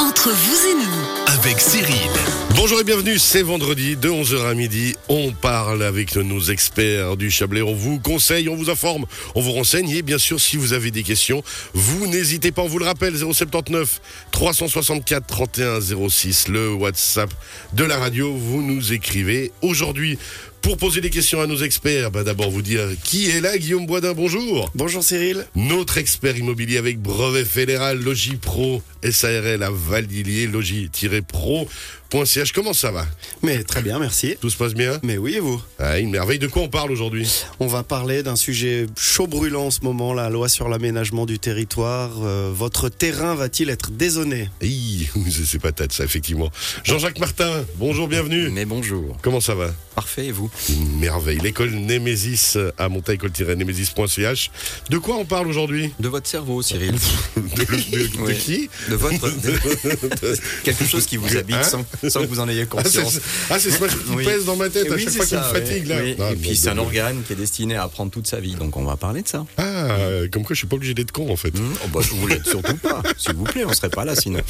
Entre vous et nous, avec Cyril. Bonjour et bienvenue, c'est vendredi de 11h à midi. On parle avec nos experts du Chablais. On vous conseille, on vous informe, on vous renseigne. Et bien sûr, si vous avez des questions, vous n'hésitez pas. On vous le rappelle, 079 364 31 06, le WhatsApp de la radio. Vous nous écrivez. Aujourd'hui, pour poser des questions à nos experts, bah d'abord vous dire qui est là, Guillaume Boisdin, bonjour. Bonjour Cyril. Notre expert immobilier avec brevet fédéral, Logis Pro, SARL à Valdilier, logis-pro.ch. Comment ça va? Mais très bien, merci. Tout se passe bien? Mais oui, et vous? Ah, Une merveille. De quoi on parle aujourd'hui? On va parler d'un sujet chaud brûlant en ce moment, la loi sur l'aménagement du territoire. Euh, votre terrain va-t-il être dézoné? Oui, c'est pas tête ça, effectivement. Jean-Jacques Martin, bonjour, bienvenue. Mais bonjour. Comment ça va? Parfait, et vous? Une merveille. L'école Némésis à montaïcole-némésis.ch. De quoi on parle aujourd'hui? De votre cerveau, Cyril. de, de- de Oui. qui? De votre. de- quelque chose qui vous habite Hein? sans, sans que vous en ayez Ah, c'est conscience. ah, c'est ce match qui Oui. pèse dans ma tête à Oui, chaque c'est fois qu'il me fatigue. Là. Oui, Ah, et puis c'est un organe qui est destiné à apprendre toute sa vie, donc on va parler de ça. Ah, comme quoi je suis pas obligé d'être con en fait. Hum, oh, bah, vous l'êtes surtout pas, s'il vous plaît, on serait pas là sinon.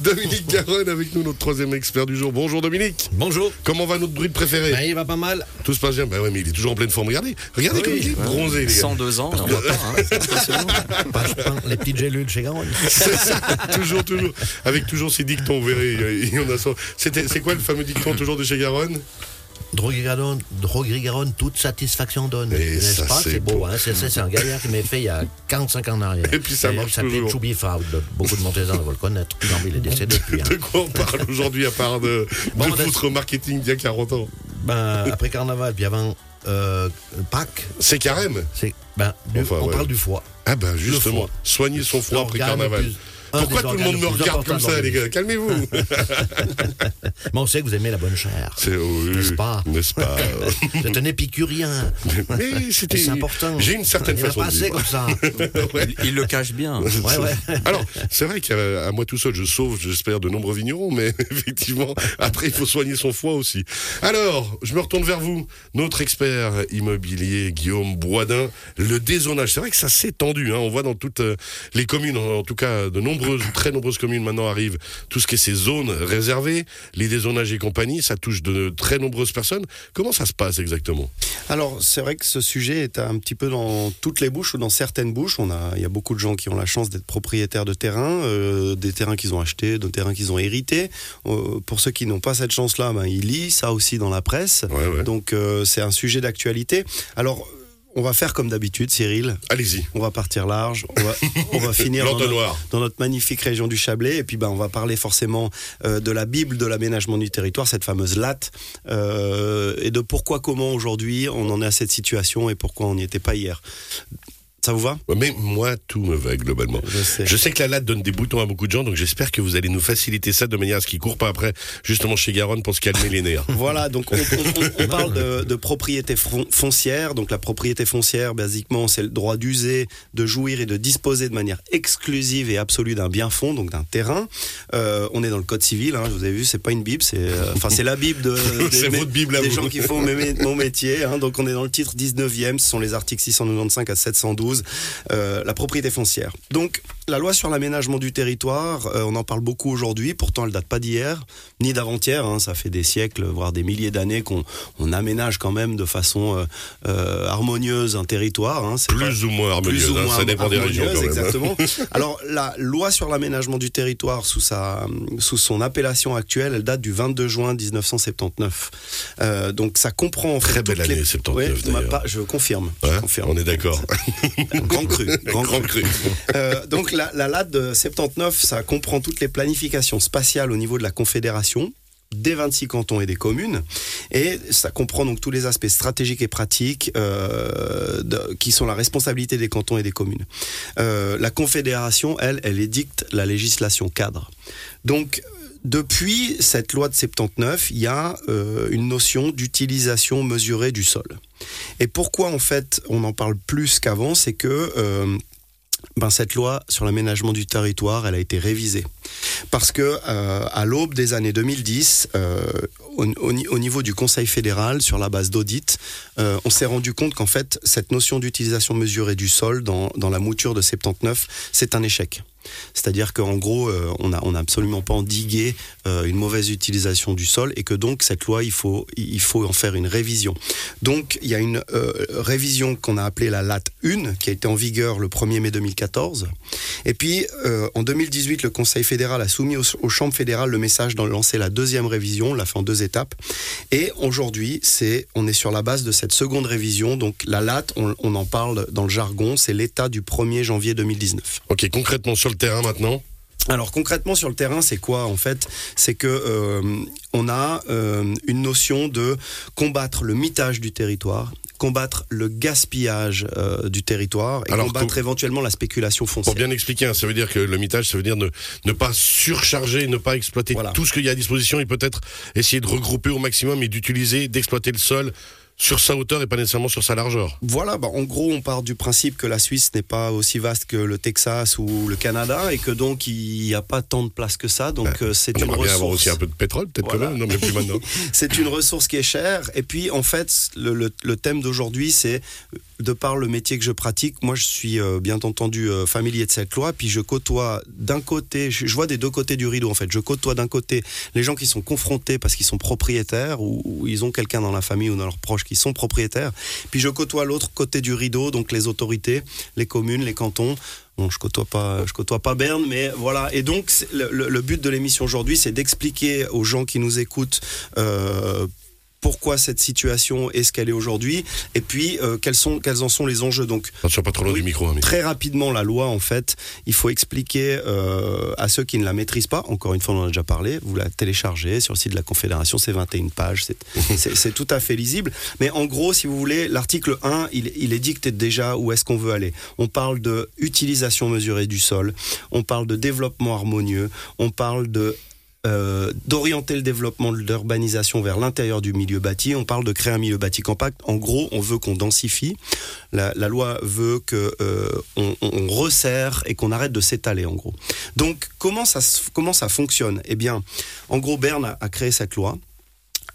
Dominique Garonne avec nous, notre troisième expert du jour. Bonjour Dominique. Bonjour. Comment va notre druide préféré Ben, il va pas mal. Tout se passe bien. Bah ouais, mais il est toujours en pleine forme. Regardez, regardez Oui, comme il est ouais. bronzé, les gars. 102 ans, on pas, hein. Pas, les petites gélules chez Garonne. C'est ça, toujours, toujours. Avec toujours ces dictons, vous verrez. il y en a C'est quoi le fameux dicton toujours de chez Garonne? Droguerie Garonne, Droguerie Garonne, toute satisfaction donne. Et N'est-ce ça, pas? c'est C'est beau. beau, hein c'est, un gaillard qui m'a fait il y a 45 ans en arrière. Et puis ça marche Ça toujours. Beaucoup de Montésans vont le connaître. Non, mais il est décédé depuis. hein. De quoi on parle aujourd'hui à part de, Bon, de ben, votre marketing d'il y a 40 ans? Ben, après Carnaval, puis avant euh, Pâques, C'est carême. c'est, ben, du- Enfin, on ouais. parle du foie. Ah ben justement, soigner son foie après L'organe carnaval. plus- Pourquoi tout le monde me regarde comme ça, les gars? Calmez-vous. Mais on sait que vous aimez la bonne chair. C'est oui, N'est-ce pas? N'est-ce pas? Vous êtes un épicurien. Mais c'était. C'est important. J'ai une certaine Il façon vivre. comme ça. Ouais. Il, il le cache bien. Ouais, ouais. Alors, c'est vrai qu'à moi tout seul, je sauve, j'espère, de nombreux vignerons, mais effectivement, après, il faut soigner son foie aussi. Alors, je me retourne vers vous, notre expert immobilier, Guillaume Boisdin. Le dézonage, c'est vrai que ça s'est tendu. Hein. On voit dans toutes euh, les communes, en tout cas, de nombreuses, très nombreuses communes maintenant arrivent tout ce qui est ces zones réservées, les dézonages et compagnie, ça touche de très nombreuses personnes. Comment ça se passe exactement? Alors, c'est vrai que ce sujet est un petit peu dans toutes les bouches ou dans certaines bouches. On a, il y a beaucoup de gens qui ont la chance d'être propriétaires de terrains, euh, des terrains qu'ils ont achetés, de terrains qu'ils ont hérités. Euh, pour ceux qui n'ont pas cette chance-là, ben, ils lisent ça aussi dans la presse. Ouais, ouais. Donc, euh, c'est un sujet d'actualité. Alors, on va faire comme d'habitude, Cyril. Allez-y. On va partir large. On va, on va finir dans notre, L'entonnoir. dans notre magnifique région du Chablais. Et puis, ben, on va parler forcément euh, de la Bible de l'aménagement du territoire, cette fameuse latte, euh, et de pourquoi, comment aujourd'hui on en est à cette situation et pourquoi on n'y était pas hier. Ça vous va? Ouais, Mais moi, tout me va globalement. Je sais. Je sais que la latte donne des boutons à beaucoup de gens, donc j'espère que vous allez nous faciliter ça de manière à ce qu'ils courent pas après, justement chez Garonne, pour se calmer les nerfs. Voilà, donc on, on- on- on parle de, de propriété foncière. Donc la propriété foncière, basiquement, c'est le droit d'user, de jouir et de disposer de manière exclusive et absolue d'un bien fond, donc d'un terrain. Euh, on est dans le code civil. Hein, vous avez vu, c'est pas une bible, c'est euh, enfin c'est la bible de votre Bible à des vous. gens qui font mes- mon métier. hein. donc on est dans le titre 19e. Ce sont les articles 695 à 712. Euh, la propriété foncière. Donc la loi sur l'aménagement du territoire, euh, on en parle beaucoup aujourd'hui. Pourtant, elle date pas d'hier ni d'avant-hier. hein. ça fait des siècles, voire des milliers d'années qu'on on aménage quand même de façon euh, harmonieuse un territoire. hein. Plus ou moins harmonieuse, plus ou hein, ça dépend des régions même. Exactement. Alors la loi sur l'aménagement du territoire sous sa sous son appellation actuelle, elle date du 22 juin 1979. Euh, donc ça comprend en fait Très belle toutes les- année, 79, Ouais, ma- d'ailleurs. je confirme. je confirme. On est d'accord. Grand cru. Grand Grand cru. Euh, donc la, la LAT de 79, ça comprend toutes les planifications spatiales au niveau de la Confédération des 26 cantons et des communes. Et ça comprend donc tous les aspects stratégiques et pratiques euh, de- qui sont la responsabilité des cantons et des communes. Euh, la Confédération, elle, elle édicte la législation cadre. Donc, depuis cette loi de 79, il y a euh, une notion d'utilisation mesurée du sol. Et pourquoi en fait on en parle plus qu'avant, c'est que euh, ben, cette loi sur l'aménagement du territoire, elle a été révisée. Parce que euh, à l'aube des années 2010, euh, au, au ni- au niveau du Conseil fédéral, sur la base d'audit, on s'est rendu compte qu'en fait, cette notion d'utilisation mesurée du sol dans, dans la mouture de 79, c'est un échec. C'est-à-dire qu'en gros, euh, on n'a on a absolument pas endigué euh, une mauvaise utilisation du sol et que donc cette loi, il faut, il faut en faire une révision. Donc il y a une euh, révision qu'on a appelée la LAT 1 qui a été en vigueur le 1er mai 2014. Et puis en 2018, le Conseil fédéral a soumis aux, aux chambres fédérales le message d'en lancer la deuxième révision, on l'a fait en deux étapes. Et aujourd'hui, c'est, on est sur la base de cette seconde révision. Donc la LAT, on, on en parle dans le jargon, c'est l'état du 1er janvier 2019. Ok, concrètement sur le terrain maintenant. Alors concrètement sur le terrain, c'est quoi en fait? C'est que euh, on a euh, une notion de combattre le mitage du territoire, combattre le gaspillage euh, du territoire et Alors, combattre com- éventuellement la spéculation Pour foncière. bien expliquer, hein, ça veut dire que le mitage, ça veut dire ne, ne pas surcharger, ne pas exploiter Voilà. tout ce qu'il y a à disposition et peut-être essayer de regrouper au maximum et d'utiliser, d'exploiter le sol sur sa hauteur et pas nécessairement sur sa largeur. Voilà, bah, en gros, on part du principe que la Suisse n'est pas aussi vaste que le Texas ou le Canada et que donc il n'y a pas tant de place que ça. Donc euh, c'est On une aimerait bien avoir ressource. aussi un peu de pétrole, peut-être Voilà. Non, mais plus maintenant. C'est une ressource qui est chère. Et puis, en fait, le, le- le thème d'aujourd'hui, c'est de par le métier que je pratique, moi, je suis euh, bien entendu euh, familier de cette loi. Puis, je côtoie d'un côté, je, vois des deux côtés du rideau, en fait. Je côtoie d'un côté les gens qui sont confrontés parce qu'ils sont propriétaires ou, ils ont quelqu'un dans la famille ou dans leurs proches qui sont propriétaires. Puis, je côtoie l'autre côté du rideau, donc les autorités, les communes, les cantons. Bon, je côtoie pas, je côtoie pas Berne, mais voilà. Et donc, le but de l'émission aujourd'hui, c'est d'expliquer aux gens qui nous écoutent euh, pourquoi cette situation est ce qu'elle est aujourd'hui, et puis euh, quels sont, quels en sont les enjeux. Donc, pas trop loin Oui. du micro. hein, mais- très rapidement, la loi, en fait, il faut expliquer euh, à ceux qui ne la maîtrisent pas. Encore une fois, on en a déjà parlé. Vous la téléchargez sur le site de la Confédération, c'est 21 pages, c'est tout à fait lisible. Mais en gros, si vous voulez, l'article 1, il, il est dicté déjà où est-ce qu'on veut aller. On parle de utilisation mesurée du sol, on parle de développement harmonieux, on parle de euh, d'orienter le développement de l'urbanisation vers l'intérieur du milieu bâti. On parle de créer un milieu bâti compact. En gros, on veut qu'on densifie. La, loi veut que euh, on, resserre et qu'on arrête de s'étaler. En gros. Donc, comment ça comment ça fonctionne? Eh bien, en gros, Berne a créé cette loi.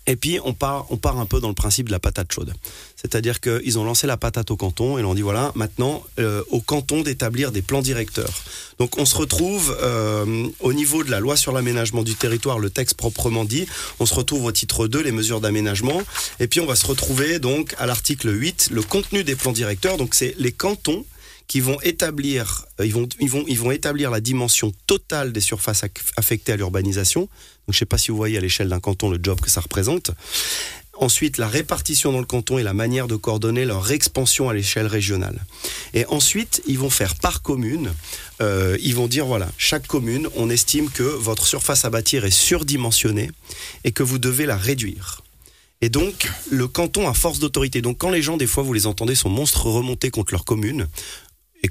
Et puis on part, on part un peu dans le principe de la patate chaude. C'est-à-dire qu'ils ont lancé la patate au canton et l'ont dit voilà, maintenant euh, au canton d'établir des plans directeurs. Donc on se retrouve euh, au niveau de la loi sur l'aménagement du territoire, le texte proprement dit, on se retrouve au titre 2, les mesures d'aménagement, et puis on va se retrouver donc à l'article 8, le contenu des plans directeurs. Donc c'est les cantons qui vont établir, euh, ils vont, ils vont, ils vont établir la dimension totale des surfaces ac- affectées à l'urbanisation. Donc, je ne sais pas si vous voyez à l'échelle d'un canton le job que ça représente. Ensuite, la répartition dans le canton et la manière de coordonner leur expansion à l'échelle régionale. Et ensuite, ils vont faire par commune. euh, ils vont dire voilà, chaque commune, on estime que votre surface à bâtir est surdimensionnée et que vous devez la réduire. Et donc, le canton a force d'autorité. Donc, quand les gens, des fois, vous les entendez, sont monstres remontés contre leur commune, et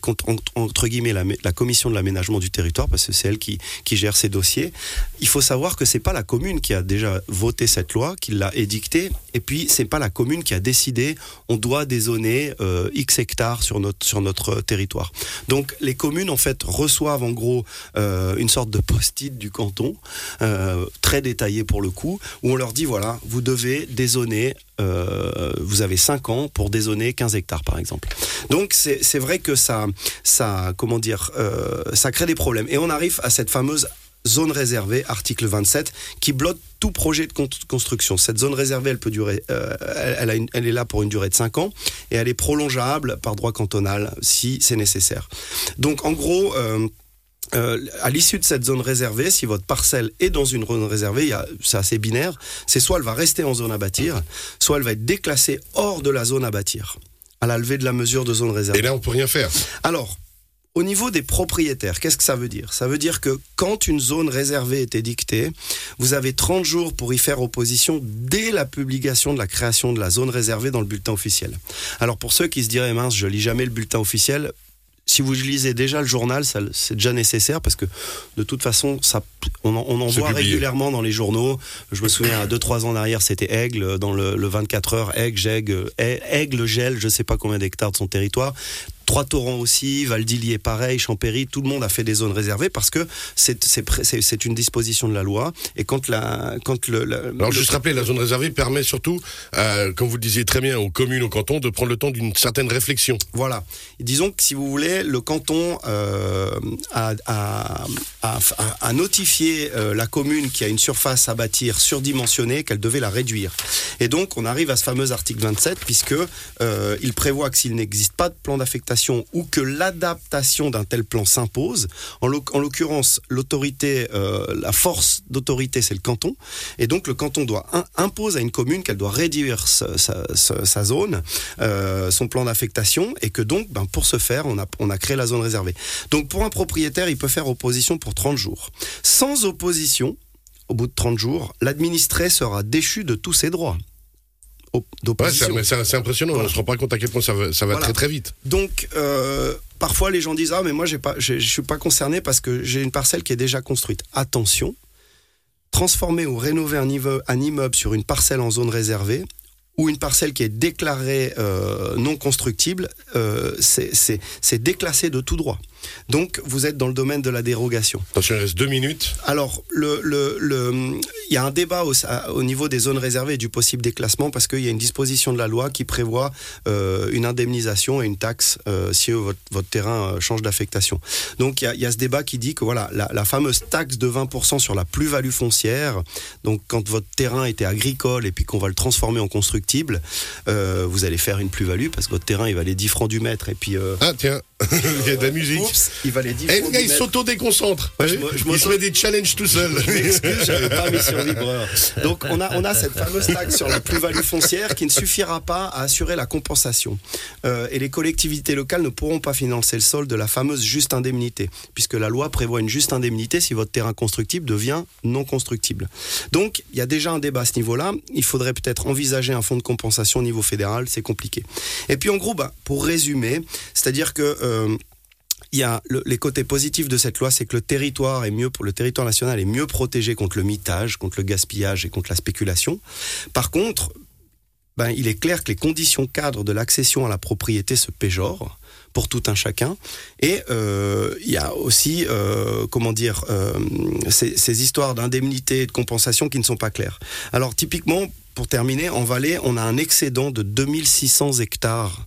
entre, guillemets, la, commission de l'aménagement du territoire, parce que c'est elle qui, gère ces dossiers, il faut savoir que c'est pas la commune qui a déjà voté cette loi, qui l'a édictée, et puis c'est pas la commune qui a décidé on doit dézoner euh, X hectares sur notre, notre territoire. Donc, les communes, en fait, reçoivent en gros euh, une sorte de post-it du canton, euh, très détaillé pour le coup, où on leur dit voilà, vous devez dézoner, euh, vous avez 5 ans pour dézoner 15 hectares par exemple. Donc c'est vrai que ça, ça, comment dire, euh, ça crée des problèmes. Et on arrive à cette fameuse zone réservée, article 27, qui bloque tout projet de con- construction. Cette zone réservée, elle peut durer, euh, elle, est là pour une durée de 5 ans et elle est prolongeable par droit cantonal si c'est nécessaire. Donc en gros. Euh, à l'issue de cette zone réservée, si votre parcelle est dans une zone réservée, c'est assez binaire, c'est soit elle va rester en zone à bâtir, soit elle va être déclassée hors de la zone à bâtir, à la levée de la mesure de zone réservée. Et là, on peut rien faire. Alors, au niveau des propriétaires, qu'est-ce que ça veut dire? Ça veut dire que quand une zone réservée est édictée, vous avez 30 jours pour y faire opposition dès la publication de la création de la zone réservée dans le bulletin officiel. Alors pour ceux qui se diraient mince, je lis jamais le bulletin officiel, si vous lisez déjà le journal, c'est déjà nécessaire parce que de toute façon, ça, on en, on en C'est voit publié. régulièrement dans les journaux. Je me souviens, à 2-3 ans derrière, c'était Aigle, dans le, le 24 heures, Aigle, Aigle, Aigle gèle, je sais pas combien d'hectares de son territoire. Trois Torrents aussi, Valdillier pareil, Champéry, tout le monde a fait des zones réservées parce que c'est une disposition de la loi. Et quand la quand le, la- Alors le- juste rappeler, la zone réservée permet surtout, euh, comme vous le disiez très bien, aux communes, aux cantons, de prendre le temps d'une certaine réflexion. Voilà. Et disons que si vous voulez, le canton euh, a, a- a- a- a notifié euh, la commune qui a une surface à bâtir surdimensionnée qu'elle devait la réduire. Et donc on arrive à ce fameux article 27 puisque il prévoit que s'il n'existe pas de plan d'affectation ou que l'adaptation d'un tel plan s'impose, en l'oc- en l'occurrence l'autorité, euh, la force d'autorité c'est le canton, et donc le canton doit impose à une commune qu'elle doit réduire sa, zone, euh, son plan d'affectation, et que donc ben, pour ce faire on a, on a créé la zone réservée. Donc pour un propriétaire il peut faire opposition pour 30 jours. Sans opposition, au bout de 30 jours, l'administré sera déchu de tous ses droits. Ouais, d'opposition. c'est impressionnant. Voilà. On se rend pas compte à quel point ça va, ça va Voilà. très très vite. Donc, euh, parfois, les gens disent Ah, mais moi, je suis pas concerné parce que j'ai une parcelle qui est déjà construite. Attention, transformer ou rénover un, immeuble sur une parcelle en zone réservée ou une parcelle qui est déclarée euh, non constructible, euh, c'est déclassé de tout droit. Donc, vous êtes dans le domaine de la dérogation. Attention, il reste deux minutes. Alors, le, le, le- il y a un débat au, niveau des zones réservées et du possible déclassement parce qu'il y a une disposition de la loi qui prévoit euh, une indemnisation et une taxe euh, si votre, votre terrain euh, change d'affectation. Donc, il y, a, il y a ce débat qui dit que voilà, la, la fameuse taxe de 20% sur la plus-value foncière, donc quand votre terrain était agricole et puis qu'on va le transformer en constructible, vous allez faire une plus-value parce que votre terrain, il valait 10 francs du mètre et puis... Ah tiens, il y a de la musique. oups, il valait 10 Et francs le gars, du il s'auto-déconcentre. Ouais, je me- je me il se sens- met des challenges tout seul. Je m'excuse, j'avais pas mis sur vibreur. Donc on a, on a cette fameuse taxe sur la plus-value foncière qui ne suffira pas à assurer la compensation. Euh, et les collectivités locales ne pourront pas financer le sol de la fameuse juste indemnité, puisque la loi prévoit une juste indemnité si votre terrain constructible devient non constructible. Donc il y a déjà un débat à ce niveau-là. Il faudrait peut-être envisager un fonds de compensation au niveau fédéral, c'est compliqué. Et puis en gros, bah, pour résumer, c'est-à-dire que... euh, il y a le- les côtés positifs de cette loi, c'est que le territoire est mieux le territoire national est mieux protégé contre le mitage, contre le gaspillage et contre la spéculation. Par contre, ben, il est clair que les conditions cadres de l'accession à la propriété se péjorent pour tout un chacun. Et euh, il y a aussi, euh, comment dire, euh, ces, ces histoires d'indemnité et de compensation qui ne sont pas claires. Alors typiquement, pour terminer, en Valais, on a un excédent de 2600 hectares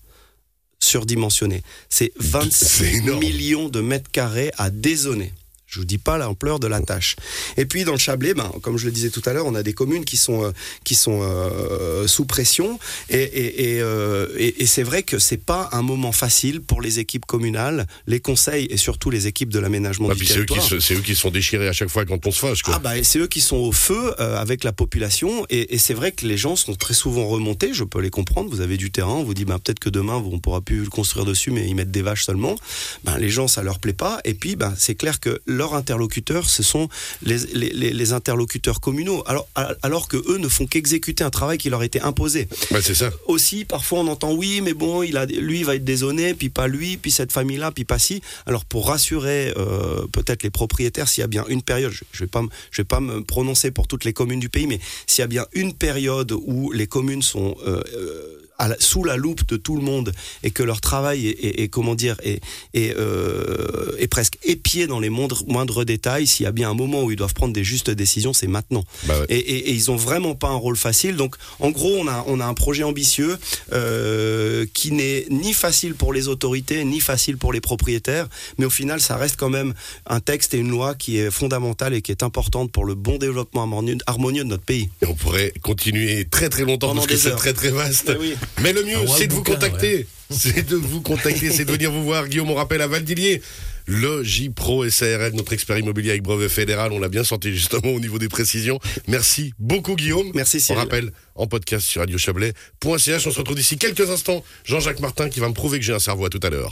surdimensionnés. C'est C'est 26 énorme. millions de mètres carrés à dézoner. Je vous dis pas l'ampleur de la tâche. Et puis dans le Chablais, ben, comme je le disais tout à l'heure, on a des communes qui sont euh, qui sont euh, sous pression et, et, et, euh, et- et c'est vrai que c'est pas un moment facile pour les équipes communales, les conseils et surtout les équipes de l'aménagement Ah, du puis c'est eux, qui territoire. c'est eux qui sont déchirés à chaque fois quand on se fâche. Quoi. Ah bah c'est eux qui sont au feu avec la population et, c'est vrai que les gens sont très souvent remontés, je peux les comprendre, vous avez du terrain, on vous dit bah, peut-être que demain on pourra plus le construire dessus mais ils mettent des vaches seulement, ben, les gens ça leur plaît pas et puis ben, c'est clair que leurs interlocuteurs ce sont les, les, interlocuteurs communaux alors, alors que eux ne font qu'exécuter un travail qui leur a été imposé Bah, c'est ça. aussi, parfois on entend oui, mais bon, il a, lui il va être dézoné, puis pas lui, puis cette famille-là, puis pas si. Alors pour rassurer euh, peut-être les propriétaires, s'il y a bien une période, je, je vais pas, je vais pas me prononcer pour toutes les communes du pays, mais s'il y a bien une période où les communes sont euh, euh, à la- sous la loupe de tout le monde et que leur travail est, est- est, comment dire est, est, euh, est presque épié dans les moindres, moindres détails, s'il y a bien un moment où ils doivent prendre des justes décisions, c'est maintenant. Bah ouais. Et, et- et ils ont vraiment pas un rôle facile. Donc, en gros, on a, on a un projet ambitieux euh, qui n'est ni facile pour les autorités, ni facile pour les propriétaires. Mais au final, ça reste quand même un texte et une loi qui est fondamentale et qui est importante pour le bon développement harmonieux, harmonieux de notre pays. Et on pourrait continuer très très longtemps Pendant parce que c'est très très vaste. Mais le mieux, Un c'est de vous contacter. C'est de vous contacter, c'est de venir vous voir. Guillaume, on rappelle à Valdilier. Le J-Pro SARL, notre expert immobilier avec brevet fédéral, on l'a bien senti justement au niveau des précisions. Merci beaucoup Guillaume. Merci On rappelle en podcast sur radiochablais.ch. On se retrouve d'ici quelques instants. Jean-Jacques Martin qui va me prouver que j'ai un cerveau à tout à l'heure.